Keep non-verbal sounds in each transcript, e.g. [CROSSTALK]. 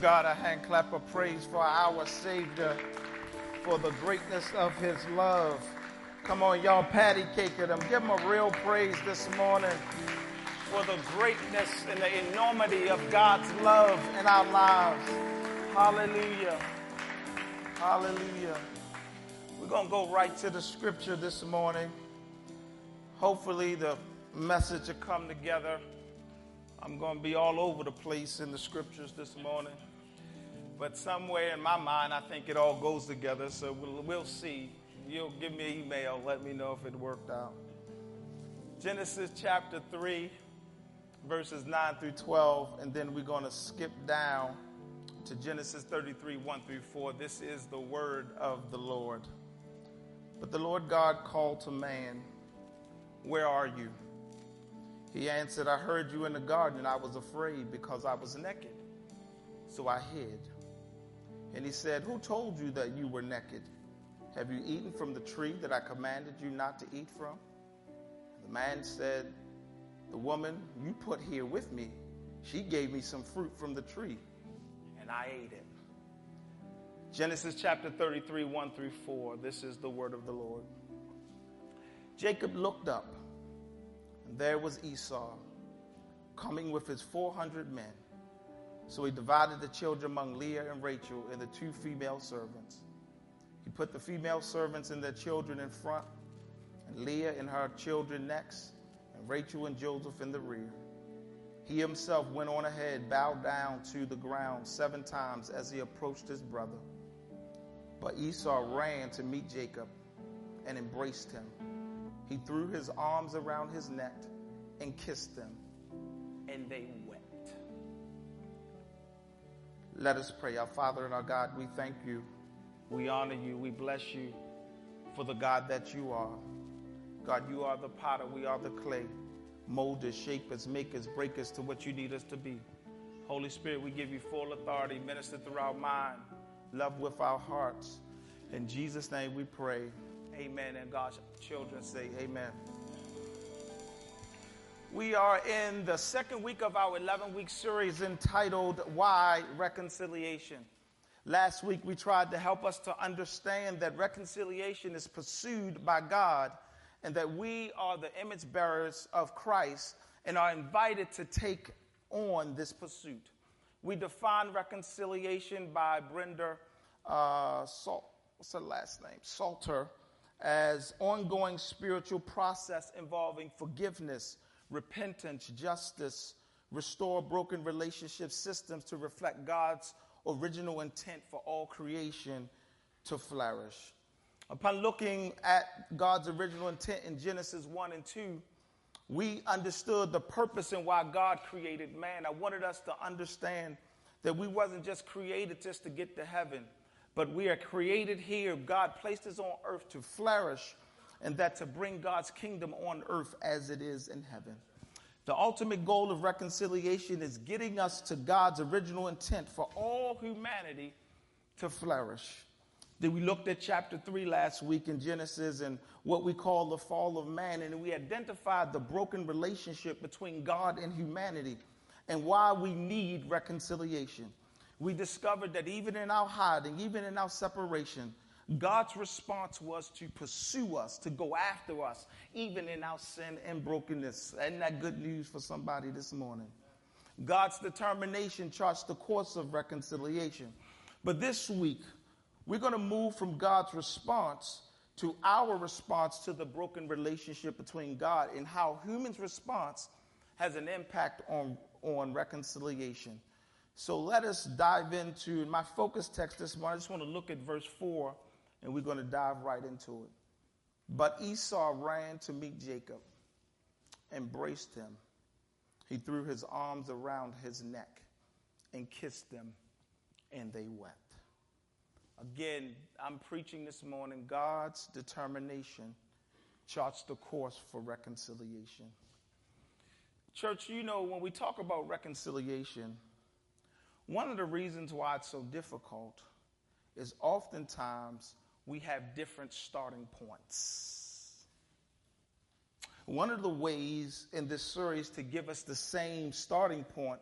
God a hand clap of praise for our Savior, for the greatness of his love. Come on, y'all, patty cake at him. Give him a real praise this morning for the greatness and the enormity of God's love in our lives. Hallelujah. Hallelujah. We're going to go right to the scripture this morning. Hopefully, the message will come together. I'm going to be all over the place in the scriptures this morning. But somewhere in my mind, I think it all goes together. So we'll, we'll see. You'll give me an email, let me know if it worked out. Genesis chapter 3, verses 9 through 12, and then we're going to skip down to Genesis 33, 1 through 4. This is the word of the Lord. But the Lord God called to man, Where are you? He answered, I heard you in the garden, and I was afraid because I was naked. So I hid. And he said, Who told you that you were naked? Have you eaten from the tree that I commanded you not to eat from? The man said, The woman you put here with me, she gave me some fruit from the tree, and I ate it. Genesis chapter 33, 1 through 4. This is the word of the Lord. Jacob looked up and there was Esau coming with his 400 men. So he divided the children among Leah and Rachel and the two female servants. He put the female servants and their children in front, and Leah and her children next, and Rachel and Joseph in the rear. He himself went on ahead, bowed down to the ground seven times as he approached his brother. But Esau ran to meet Jacob and embraced him. He threw his arms around his neck and kissed them, and they. Let us pray. Our Father and our God, we thank you. We honor you. We bless you for the God that you are. God, you are the potter. We are the clay. Mold us, shape us, make us, break us to what you need us to be. Holy Spirit, we give you full authority. Minister through our mind, love with our hearts. In Jesus' name we pray. Amen. And God's children say, Amen. We are in the second week of our 11 week series entitled Why Reconciliation. Last week, we tried to help us to understand that reconciliation is pursued by God and that we are the image bearers of Christ and are invited to take on this pursuit. We define reconciliation by Brenda uh, Salt, what's her last name? Salter as ongoing spiritual process involving forgiveness, repentance, justice, restore broken relationship systems to reflect God's original intent for all creation to flourish. Upon looking at God's original intent in Genesis 1 and 2, we understood the purpose and why God created man. I wanted us to understand that we wasn't just created just to get to heaven but we are created here. God placed us on earth to flourish and that to bring God's kingdom on earth as it is in heaven. The ultimate goal of reconciliation is getting us to God's original intent for all humanity to flourish. Then we looked at chapter 3 last week in Genesis and what we call the fall of man, and we identified the broken relationship between God and humanity and why we need reconciliation we discovered that even in our hiding, even in our separation, God's response was to pursue us, to go after us, even in our sin and brokenness. Isn't that good news for somebody this morning? God's determination charts the course of reconciliation. But this week, we're going to move from God's response to our response to the broken relationship between God and how humans' response has an impact on, on reconciliation. So let us dive into my focus text this morning. I just want to look at verse 4 and we're going to dive right into it. But Esau ran to meet Jacob, embraced him. He threw his arms around his neck and kissed them, and they wept. Again, I'm preaching this morning God's determination charts the course for reconciliation. Church, you know, when we talk about reconciliation, one of the reasons why it's so difficult is oftentimes we have different starting points. One of the ways in this series to give us the same starting point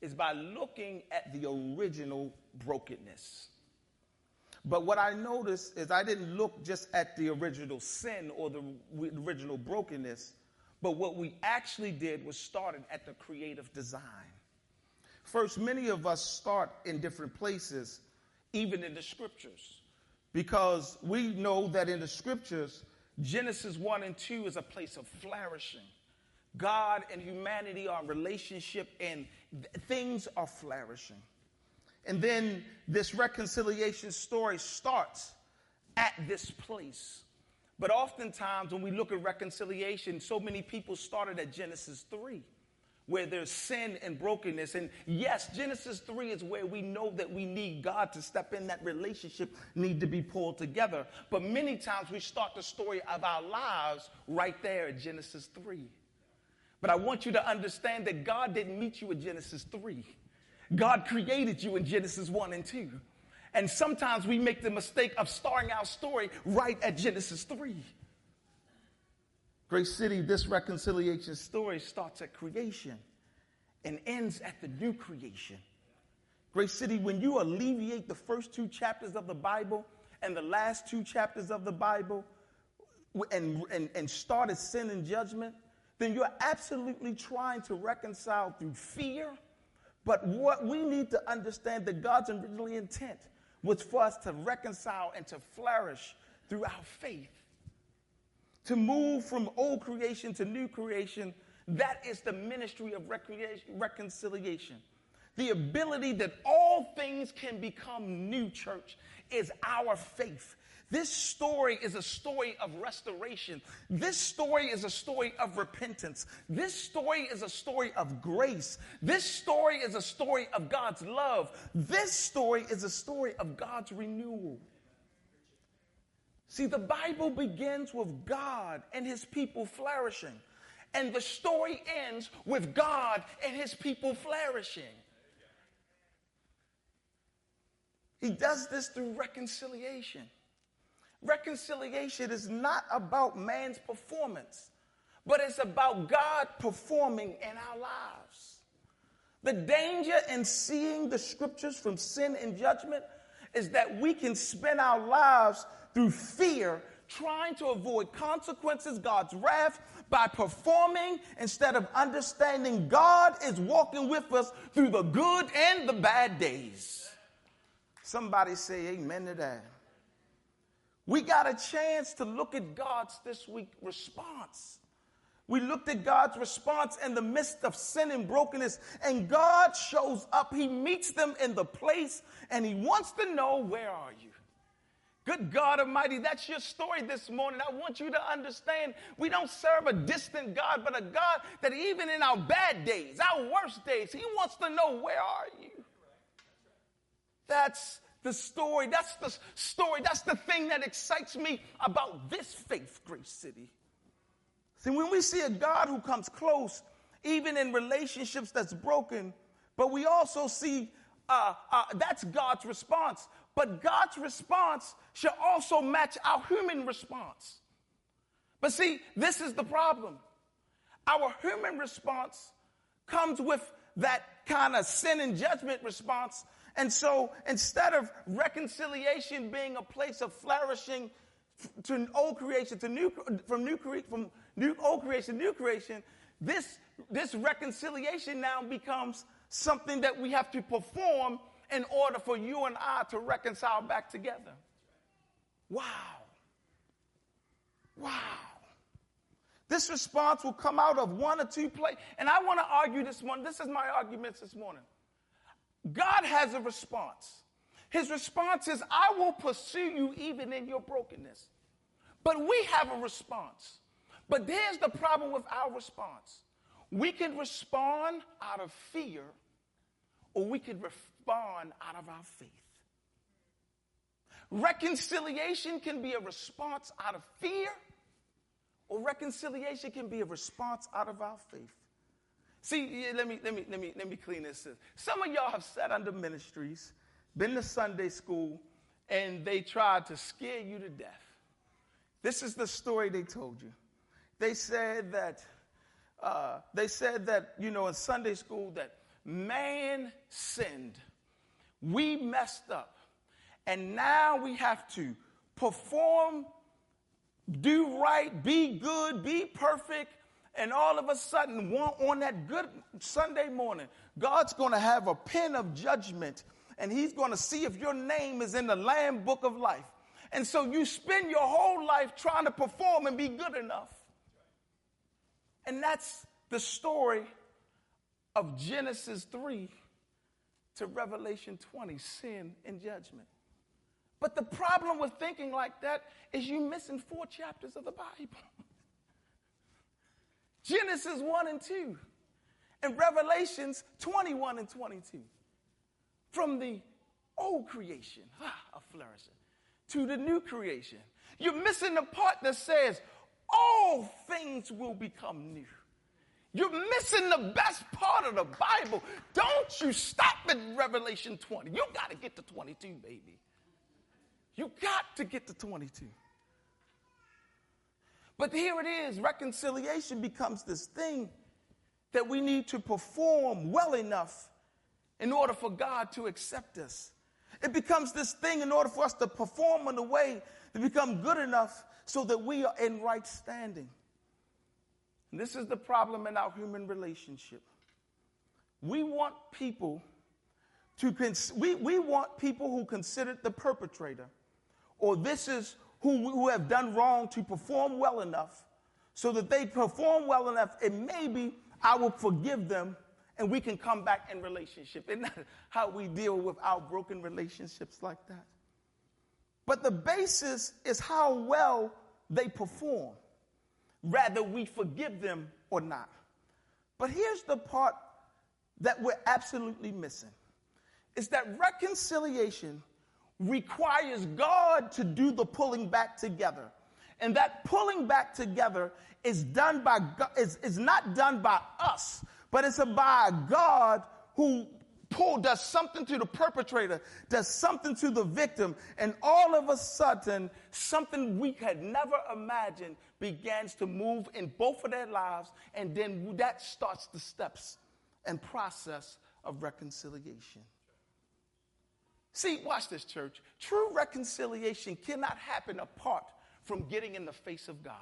is by looking at the original brokenness. But what I noticed is I didn't look just at the original sin or the original brokenness, but what we actually did was started at the creative design. First, many of us start in different places, even in the scriptures, because we know that in the scriptures, Genesis 1 and 2 is a place of flourishing. God and humanity are in relationship and th- things are flourishing. And then this reconciliation story starts at this place. But oftentimes, when we look at reconciliation, so many people started at Genesis 3, where there's sin and brokenness. And yes, Genesis 3 is where we know that we need God to step in, that relationship need to be pulled together. But many times we start the story of our lives right there at Genesis 3. But I want you to understand that God didn't meet you at Genesis 3. God created you in Genesis 1 and 2. And sometimes we make the mistake of starting our story right at Genesis 3. Grace City, this reconciliation story starts at creation and ends at the new creation. Grace City, when you alleviate the first two chapters of the Bible and the last two chapters of the Bible and, and, and start at sin and judgment, then you're absolutely trying to reconcile through fear. But what we need to understand that God's original intent was for us to reconcile and to flourish through our faith. To move from old creation to new creation, that is the ministry of reconciliation. The ability that all things can become new, church, is our faith. This story is a story of restoration. This story is a story of repentance. This story is a story of grace. This story is a story of God's love. This story is a story of God's renewal. See, the Bible begins with God and his people flourishing, and the story ends with God and his people flourishing. He does this through reconciliation. Reconciliation is not about man's performance, but it's about God performing in our lives. The danger in seeing the scriptures from sin and judgment is that we can spend our lives through fear trying to avoid consequences, God's wrath, by performing instead of understanding God is walking with us through the good and the bad days. Somebody say amen to that. We got a chance to look at God's this week response. We looked at God's response in the midst of sin and brokenness, and God shows up. He meets them in the place, and He wants to know, Where are you? Good God Almighty, that's your story this morning. I want you to understand we don't serve a distant God, but a God that even in our bad days, our worst days, He wants to know, Where are you? That's the story. That's the story. That's the thing that excites me about this faith, Grace City. See, when we see a God who comes close, even in relationships that's broken, but we also see uh, uh, that's God's response. But God's response should also match our human response. But see, this is the problem. Our human response comes with that kind of sin and judgment response and so instead of reconciliation being a place of flourishing to old creation to new from new from new old creation new creation, this this reconciliation now becomes something that we have to perform in order for you and I to reconcile back together. Wow. Wow. This response will come out of one or two places. And I want to argue this morning. This is my arguments this morning. God has a response. His response is, I will pursue you even in your brokenness. But we have a response. But there's the problem with our response. We can respond out of fear, or we can respond out of our faith. Reconciliation can be a response out of fear, or reconciliation can be a response out of our faith. See, let me let me let me let me clean this. up. Some of y'all have sat under ministries, been to Sunday school, and they tried to scare you to death. This is the story they told you. They said that uh, they said that you know in Sunday school that man sinned. We messed up. And now we have to perform, do right, be good, be perfect. And all of a sudden, one, on that good Sunday morning, God's going to have a pen of judgment and He's going to see if your name is in the Lamb book of life. And so you spend your whole life trying to perform and be good enough. And that's the story of Genesis 3 to Revelation 20 sin and judgment. But the problem with thinking like that is you're missing four chapters of the Bible. [LAUGHS] Genesis 1 and 2, and Revelations 21 and 22. From the old creation, [LAUGHS] ah, a flourishing, to the new creation. You're missing the part that says, all things will become new. You're missing the best part of the Bible. Don't you stop at Revelation 20. You got to get to 22, baby. You got to get to 22. But here it is reconciliation becomes this thing that we need to perform well enough in order for God to accept us. It becomes this thing in order for us to perform in a way to become good enough so that we are in right standing. And this is the problem in our human relationship. We want people to cons- we, we want people who consider the perpetrator or this is who, who have done wrong to perform well enough so that they perform well enough and maybe I will forgive them and we can come back in relationship. Isn't that how we deal with our broken relationships like that? But the basis is how well they perform, rather we forgive them or not. But here's the part that we're absolutely missing is that reconciliation requires God to do the pulling back together. And that pulling back together is done by God, is, is not done by us, but it's by God who pull does something to the perpetrator, does something to the victim, and all of a sudden, something we had never imagined begins to move in both of their lives, and then that starts the steps and process of reconciliation. See, watch this, church. True reconciliation cannot happen apart from getting in the face of God.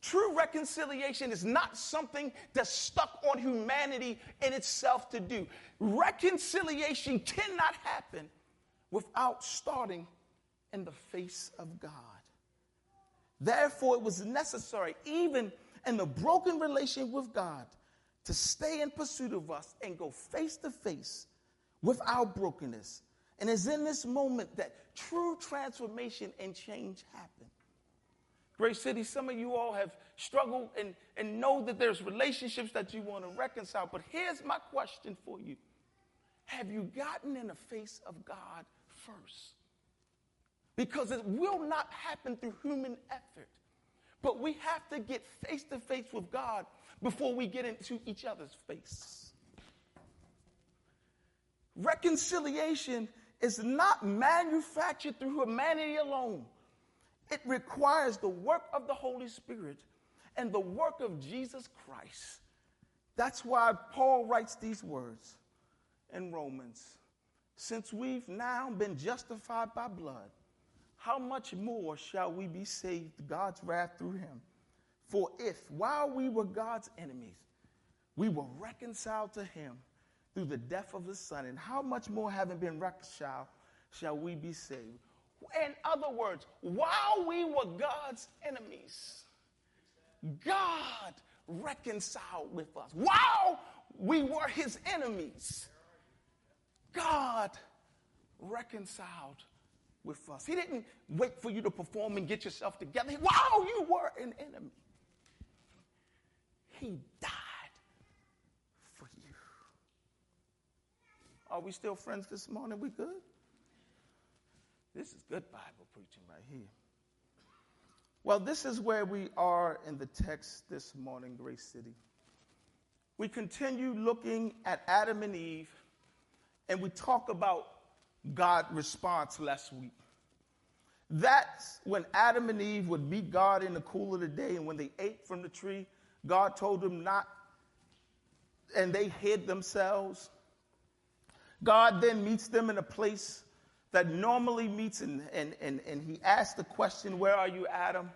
True reconciliation is not something that's stuck on humanity in itself to do. Reconciliation cannot happen without starting in the face of God. Therefore, it was necessary, even in the broken relationship with God, to stay in pursuit of us and go face to face with our brokenness. And it's in this moment that true transformation and change happen. Grace City, some of you all have struggled and, and know that there's relationships that you want to reconcile. But here's my question for you Have you gotten in the face of God first? Because it will not happen through human effort. But we have to get face to face with God before we get into each other's face. Reconciliation is not manufactured through humanity alone. It requires the work of the Holy Spirit and the work of Jesus Christ. That's why Paul writes these words in Romans. Since we've now been justified by blood, how much more shall we be saved God's wrath through him? For if, while we were God's enemies, we were reconciled to him through the death of his son, and how much more, having been reconciled, shall we be saved? In other words, while we were God's enemies, God reconciled with us. While we were his enemies, God reconciled with us. He didn't wait for you to perform and get yourself together. While you were an enemy, he died for you. Are we still friends this morning? We good? This is good Bible preaching right here. Well, this is where we are in the text this morning, Grace City. We continue looking at Adam and Eve, and we talk about God's response last week. That's when Adam and Eve would meet God in the cool of the day, and when they ate from the tree, God told them not and they hid themselves. God then meets them in a place that normally meets, and, and, and, and he asks the question, Where are you, Adam?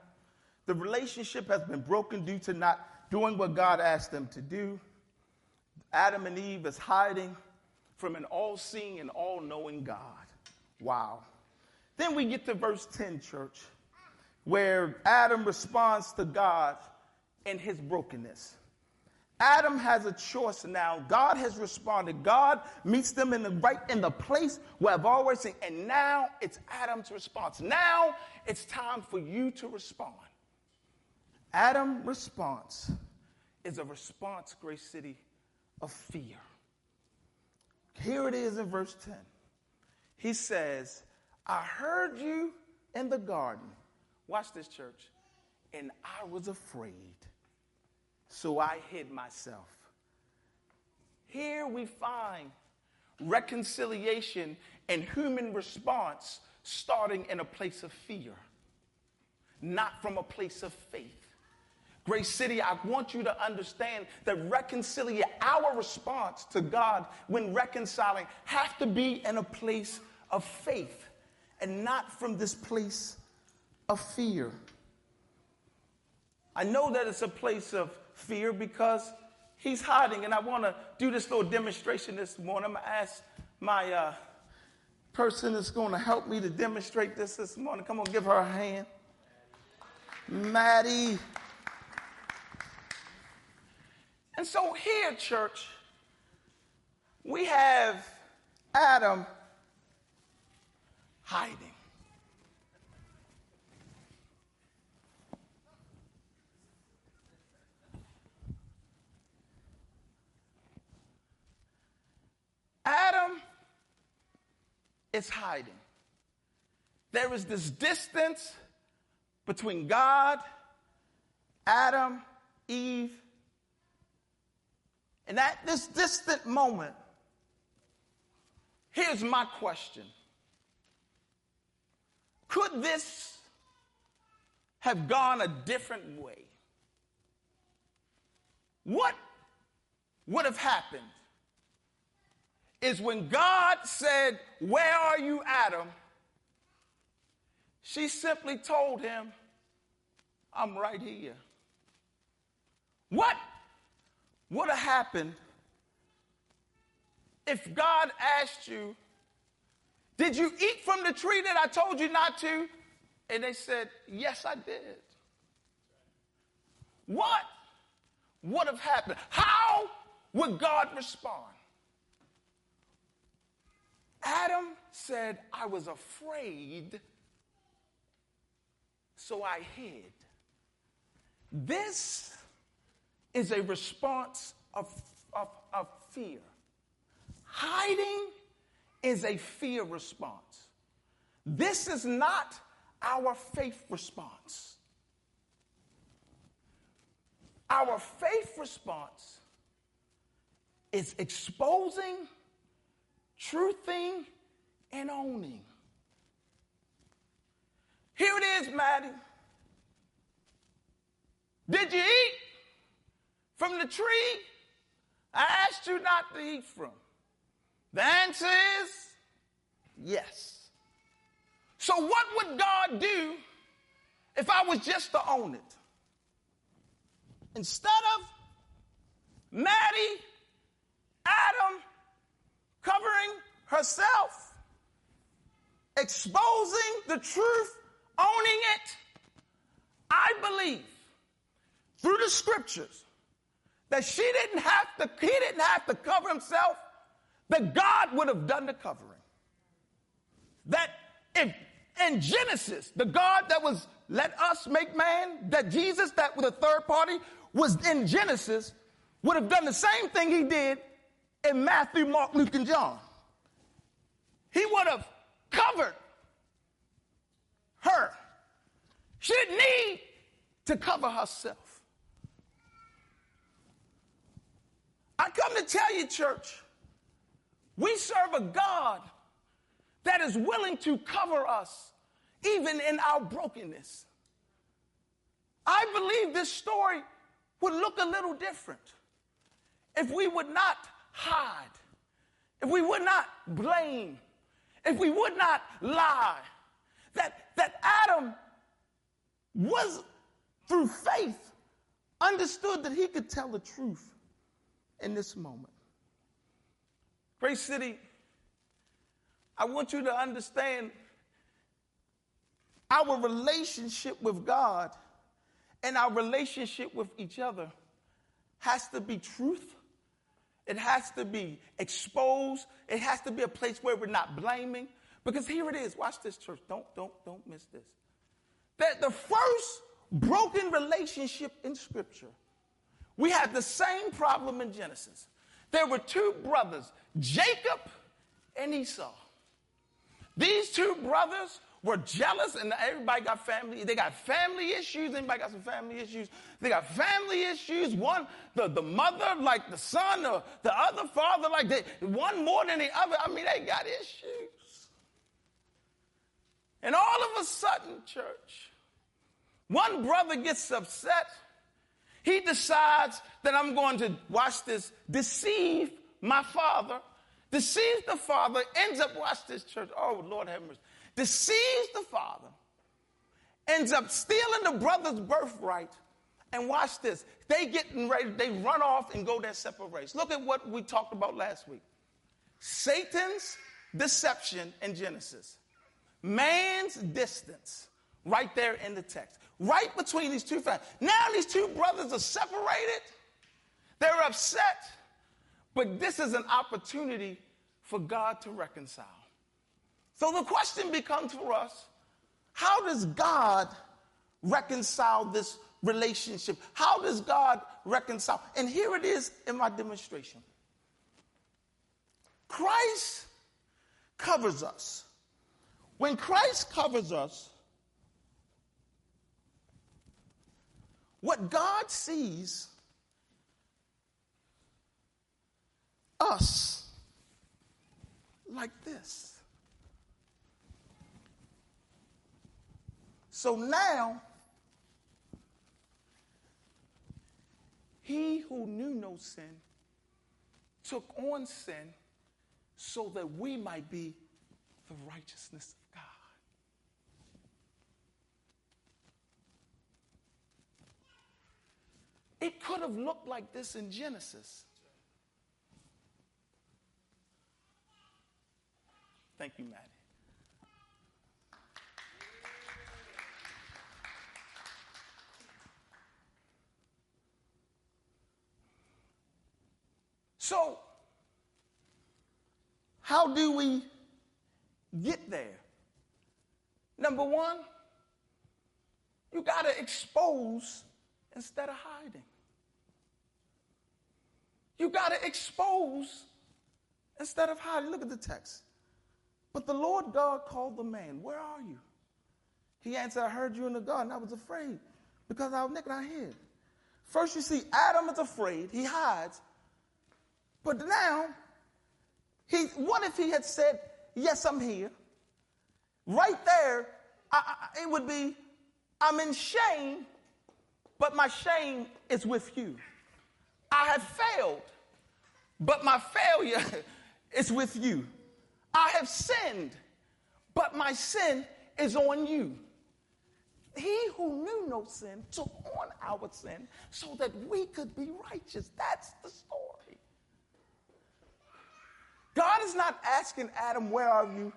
The relationship has been broken due to not doing what God asked them to do. Adam and Eve is hiding from an all seeing and all knowing God. Wow. Then we get to verse 10, church, where Adam responds to God in his brokenness. Adam has a choice now. God has responded. God meets them in the right in the place where I've always seen. And now it's Adam's response. Now it's time for you to respond. Adam's response is a response, Grace City, of fear. Here it is in verse 10. He says, I heard you in the garden. Watch this, church. And I was afraid so I hid myself. Here we find reconciliation and human response starting in a place of fear, not from a place of faith. Grace City, I want you to understand that reconciliation, our response to God when reconciling, have to be in a place of faith and not from this place of fear. I know that it's a place of fear because he's hiding. And I want to do this little demonstration this morning. I'm going to ask my uh, person that's going to help me to demonstrate this this morning. Come on, give her a hand. Maddie. And so here, church, we have Adam hiding. Adam is hiding. There is this distance between God, Adam, Eve, and at this distant moment, here's my question Could this have gone a different way? What would have happened is when God said, Where are you, Adam? She simply told him, I'm right here. What would have happened if God asked you, Did you eat from the tree that I told you not to? And they said, Yes, I did. What would have happened? How would God respond? Adam said, I was afraid, so I hid. This is a response of, of, of fear. Hiding is a fear response. This is not our faith response. Our faith response is exposing truthing and owning. Here it is, Maddie. Did you eat from the tree I asked you not to eat from? The answer is yes. So, what would God do if I was just to own it? Instead of Maddie, Adam, covering herself, exposing the truth, owning it. I believe through the scriptures that she didn't have to, he didn't have to cover himself, that God would have done the covering. That if in Genesis, the God that was let us make man, that Jesus, that was a third party, was in Genesis, would have done the same thing he did in Matthew, Mark, Luke, and John. He would have covered her. She didn't need to cover herself. I come to tell you, church, we serve a God that is willing to cover us even in our brokenness. I believe this story would look a little different if we would not hide, if we would not blame, if we would not lie, that, that Adam was through faith understood that he could tell the truth in this moment. Grace City, I want you to understand our relationship with God and our relationship with each other has to be truth. It has to be exposed. It has to be a place where we're not blaming. Because here it is. Watch this, church. Don't, don't, don't miss this. That the first broken relationship in Scripture, we had the same problem in Genesis. There were two brothers, Jacob and Esau. These two brothers were jealous, and everybody got family. They got family issues. Anybody got some family issues? They got family issues. One, the, the mother like the son, or the other father like they, one more than the other. I mean, they got issues. And all of a sudden, church, one brother gets upset. He decides that I'm going to, watch this, deceive my father, deceives the father, ends up, watch this church. Oh, Lord have mercy deceives the father, ends up stealing the brother's birthright. And watch this. They getting ready, they run off and go their separate ways. Look at what we talked about last week. Satan's deception in Genesis. Man's distance, right there in the text. Right between these two families. Now these two brothers are separated. They're upset. But this is an opportunity for God to reconcile. So the question becomes for us how does God reconcile this relationship? How does God reconcile? And here it is in my demonstration Christ covers us. When Christ covers us, what God sees us like this. So now, he who knew no sin took on sin so that we might be the righteousness of God. It could have looked like this in Genesis. Thank you, Maddie. So, how do we get there? Number one, you got to expose instead of hiding. You got to expose instead of hiding. Look at the text. But the Lord God called the man, Where are you? He answered, I heard you in the garden. I was afraid because I was naked, I hid. First, you see, Adam is afraid. He hides. But now, he, what if he had said, Yes, I'm here? Right there, I, I, it would be, I'm in shame, but my shame is with you. I have failed, but my failure [LAUGHS] is with you. I have sinned, but my sin is on you. He who knew no sin took on our sin so that we could be righteous. That's the story. God is not asking Adam, Where are you?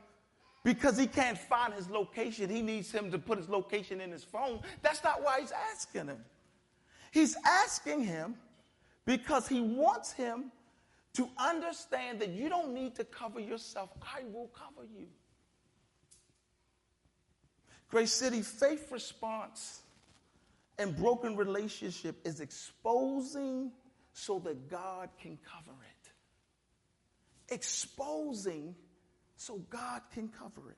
because he can't find his location. He needs him to put his location in his phone. That's not why he's asking him. He's asking him because he wants him to understand that you don't need to cover yourself, I will cover you. Grace City, faith response and broken relationship is exposing so that God can cover it exposing so God can cover it.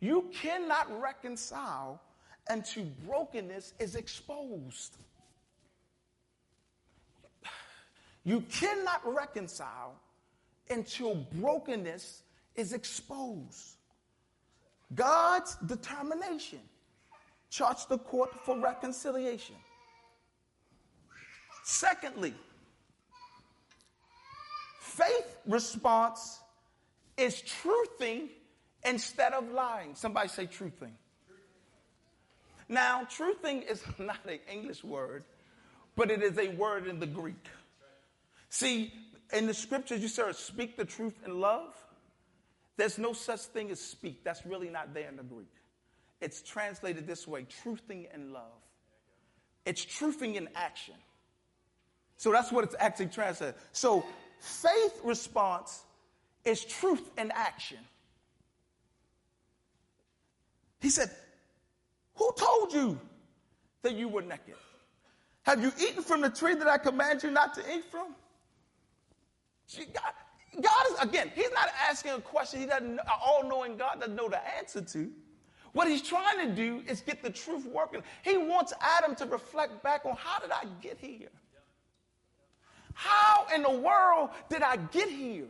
You cannot reconcile until brokenness is exposed. You cannot reconcile until brokenness is exposed. God's determination charts the court for reconciliation. Secondly, faith response is truthing instead of lying. Somebody say truthing. Now, truthing is [LAUGHS] not an English word, but it is a word in the Greek. See, in the scriptures, you said, speak the truth in love. There's no such thing as speak. That's really not there in the Greek. It's translated this way truthing in love. It's truthing in action. So that's what it's actually translated. So faith response is truth in action. He said, Who told you that you were naked? Have you eaten from the tree that I command you not to eat from? God, God is, again, He's not asking a question He doesn't, all knowing God doesn't know the answer to. What He's trying to do is get the truth working. He wants Adam to reflect back on how did I get here? How in the world did I get here?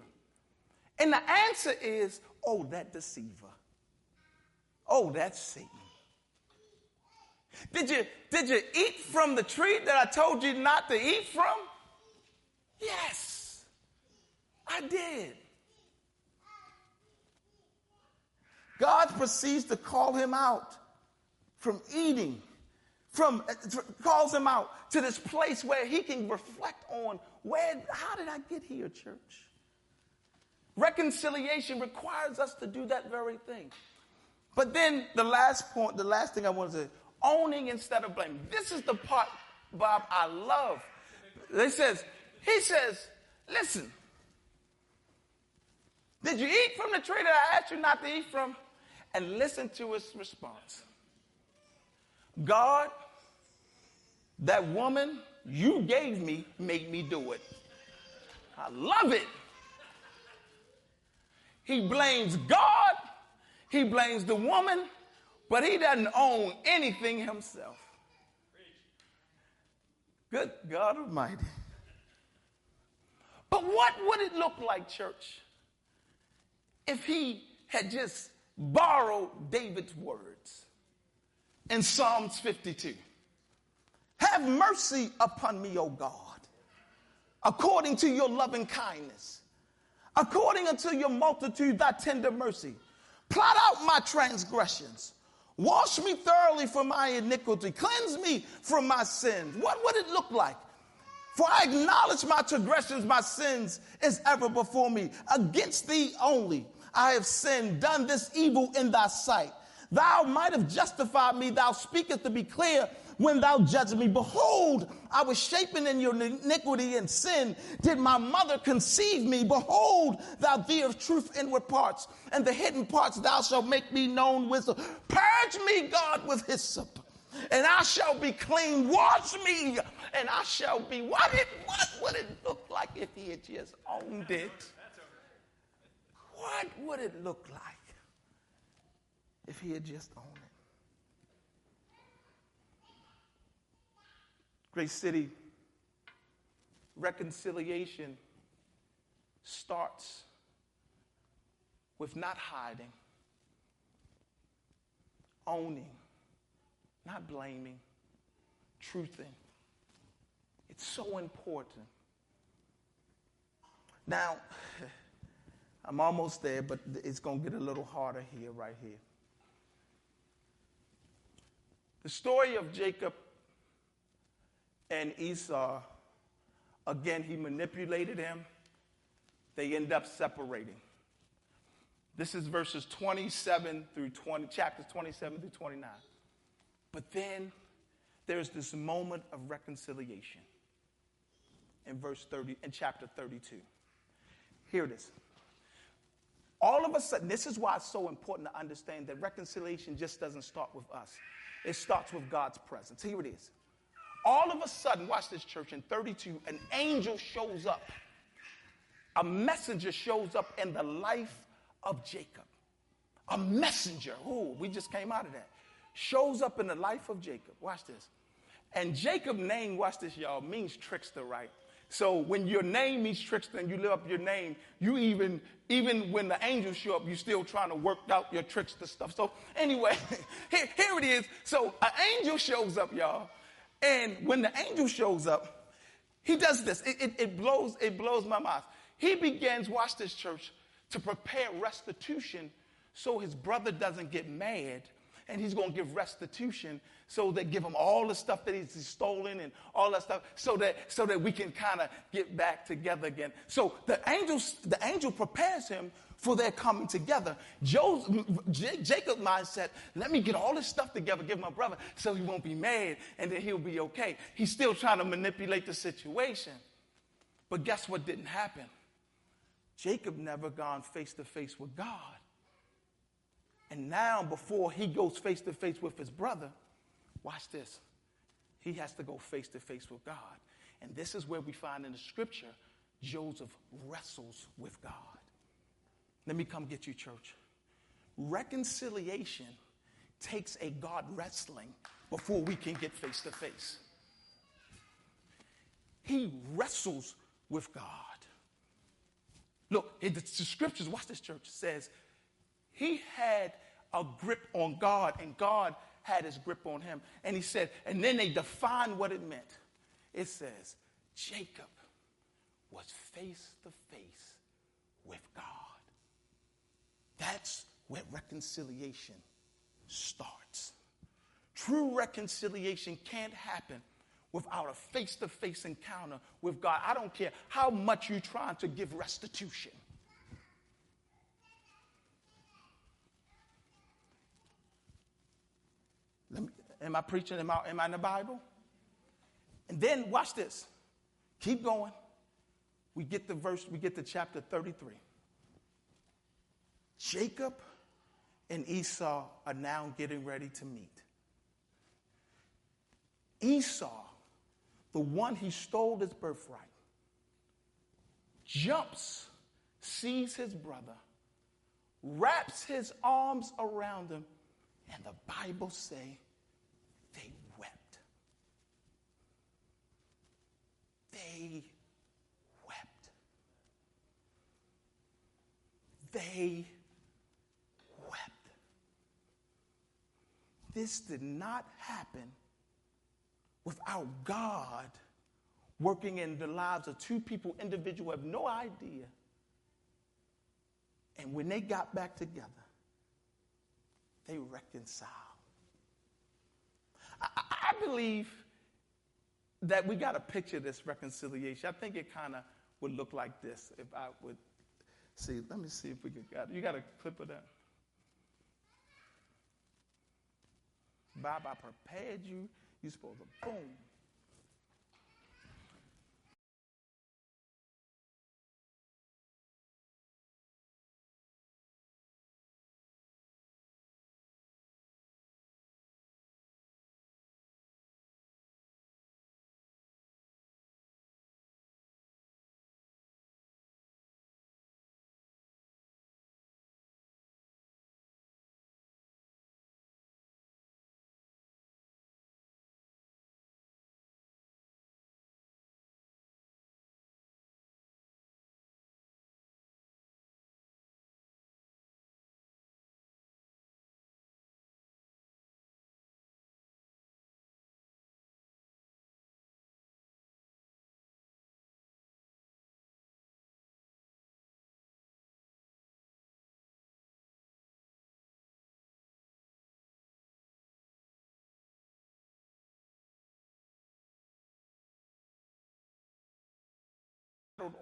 And the answer is, oh, that deceiver. Oh, that's Satan. Did you, did you eat from the tree that I told you not to eat from? Yes, I did. God proceeds to call him out from eating, from calls him out to this place where he can reflect on where, how did I get here, church? Reconciliation requires us to do that very thing. But then the last point, the last thing I want to say, owning instead of blaming. This is the part, Bob, I love. He says, he says, listen, did you eat from the tree that I asked you not to eat from? And listen to his response. God, that woman you gave me made me do it. I love it. He blames God, he blames the woman, but he doesn't own anything himself. Good God Almighty. But what would it look like, church, if he had just borrowed David's words in Psalms 52? Have mercy upon me, O God, according to your loving kindness according unto your multitude, thy tender mercy. Blot out my transgressions. Wash me thoroughly from my iniquity. Cleanse me from my sins. What would it look like? For I acknowledge my transgressions, my sins is ever before me. Against thee only I have sinned, done this evil in thy sight. Thou might have justified me, thou speakest to be clear when thou judgest me. Behold, I was shapen in your iniquity and sin. Did my mother conceive me? Behold, thou thee of truth inward parts, and the hidden parts thou shalt make me known wisdom. Purge me, God, with hyssop, and I shall be clean. Wash me, and I shall be. What, it, what would it look like if he had just owned it? What would it look like if he had just owned it? Grace City, reconciliation starts with not hiding, owning, not blaming, truthing. It's so important. Now, [LAUGHS] I'm almost there, but it's going to get a little harder here, right here. The story of Jacob and Esau, again, he manipulated him. They end up separating. This is verses 27 through 20, chapters 27 through 29. But then there's this moment of reconciliation in verse 30, in chapter 32. Here it is. All of a sudden, this is why it's so important to understand that reconciliation just doesn't start with us, it starts with God's presence. Here it is all of a sudden, watch this church, in 32, an angel shows up. A messenger shows up in the life of Jacob. A messenger, who we just came out of that, shows up in the life of Jacob. Watch this. And Jacob name, watch this, y'all, means trickster, right? So when your name means trickster and you live up your name, you even, even when the angels show up, you're still trying to work out your trickster stuff. So anyway, [LAUGHS] here, here it is. So an angel shows up, y'all. And when the angel shows up, he does this. It, it, it, blows, it blows my mind. he begins, watch this church, to prepare restitution so his brother doesn't get mad and he's going to give restitution so they give him all the stuff that he's stolen and all that stuff so that so that we can kind of get back together again. So the angel the angel prepares him for their coming together. J- jacob's mindset let me get all this stuff together give my brother so he won't be mad and then he'll be okay. He's still trying to manipulate the situation. But guess what didn't happen? Jacob never gone face to face with god and now, before he goes face to face with his brother, watch this. He has to go face to face with God. And this is where we find in the scripture Joseph wrestles with God. Let me come get you, church. Reconciliation takes a God wrestling before we can get face to face. He wrestles with God. Look, the scriptures, watch this church, says he had a grip on God, and God had his grip on him. And he said, and then they define what it meant. It says, Jacob was face to face with God. That's where reconciliation starts. True reconciliation can't happen without a face to face encounter with God. I don't care how much you're trying to give restitution. Me, am I preaching? Am I, am I in the Bible? And then watch this. Keep going. We get the verse, we get to chapter 33. Jacob and Esau are now getting ready to meet. Esau, the one he stole his birthright, jumps, sees his brother, wraps his arms around him, and the Bible say they wept. They wept. They wept. This did not happen without God working in the lives of two people, individual, have no idea. And when they got back together, they reconciled. I, I believe that we got to picture this reconciliation. I think it kind of would look like this if I would see. Let me see if we could You got a clip of that? Bob, I prepared you. You're supposed to boom.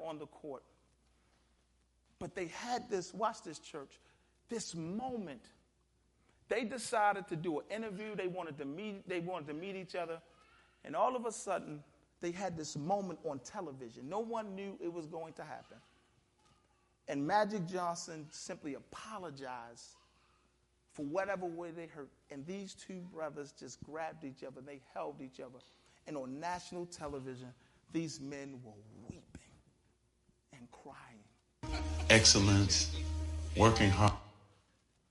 On the court. But they had this, watch this church, this moment. They decided to do an interview. They wanted to meet, they wanted to meet each other. And all of a sudden, they had this moment on television. No one knew it was going to happen. And Magic Johnson simply apologized for whatever way they hurt. And these two brothers just grabbed each other, they held each other. And on national television, these men were Excellence, working hard,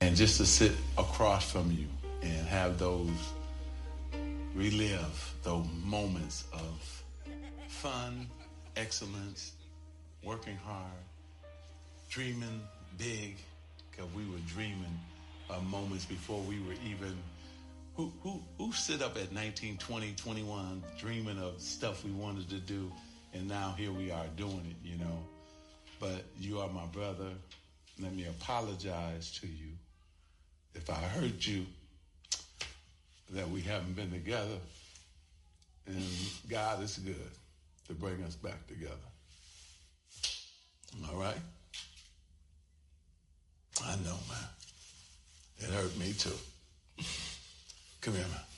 and just to sit across from you and have those relive those moments of fun, excellence, working hard, dreaming big, because we were dreaming of moments before we were even who, who, who sit up at 19, 20, 21 dreaming of stuff we wanted to do and now here we are doing it, you know. But you are my brother. Let me apologize to you if I hurt you that we haven't been together. And God is good to bring us back together. All right? I know, man. It hurt me too. Come here, man.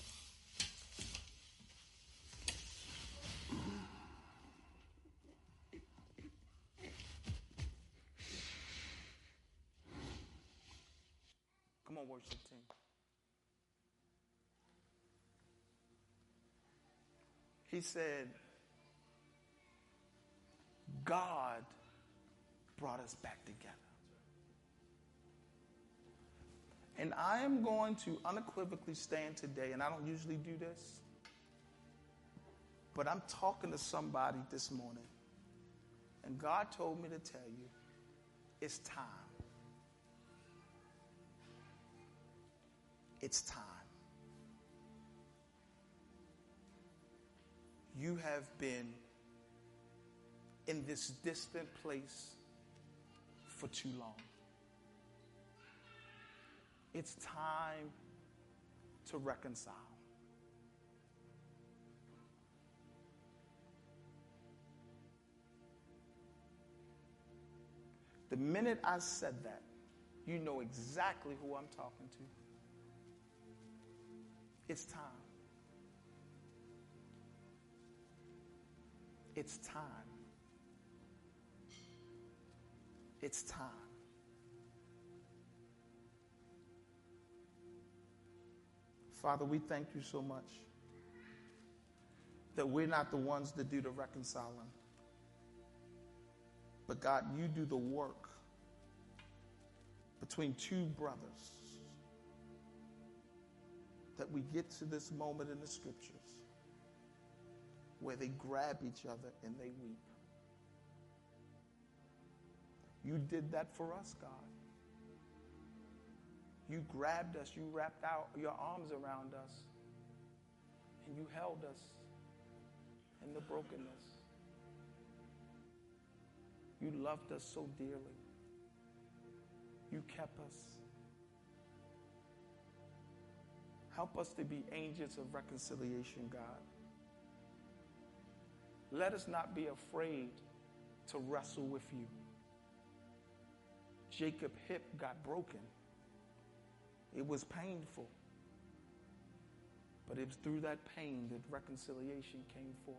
On, worship team. He said, God brought us back together. And I am going to unequivocally stand today, and I don't usually do this, but I'm talking to somebody this morning, and God told me to tell you it's time. It's time. You have been in this distant place for too long. It's time to reconcile. The minute I said that, you know exactly who I'm talking to. It's time. It's time. It's time. Father, we thank you so much that we're not the ones that do the reconciling. But God, you do the work between two brothers that we get to this moment in the scriptures where they grab each other and they weep. You did that for us, God. You grabbed us, you wrapped out your arms around us, and you held us in the brokenness. You loved us so dearly. You kept us. Help us to be agents of reconciliation, God. Let us not be afraid to wrestle with you. Jacob's hip got broken. It was painful. But it was through that pain that reconciliation came forth.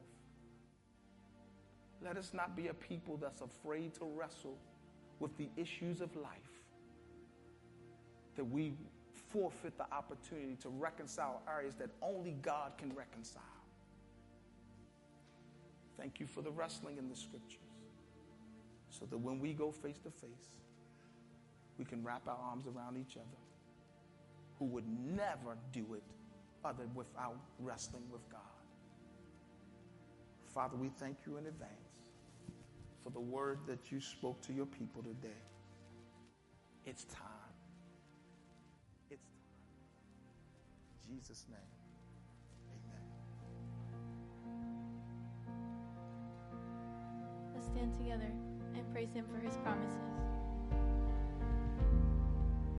Let us not be a people that's afraid to wrestle with the issues of life. That we forfeit the opportunity to reconcile areas that only God can reconcile. Thank you for the wrestling in the scriptures. So that when we go face to face, we can wrap our arms around each other who would never do it other without wrestling with God. Father, we thank you in advance for the word that you spoke to your people today. It's time. Jesus' name. Amen. Let's stand together and praise Him for His promises.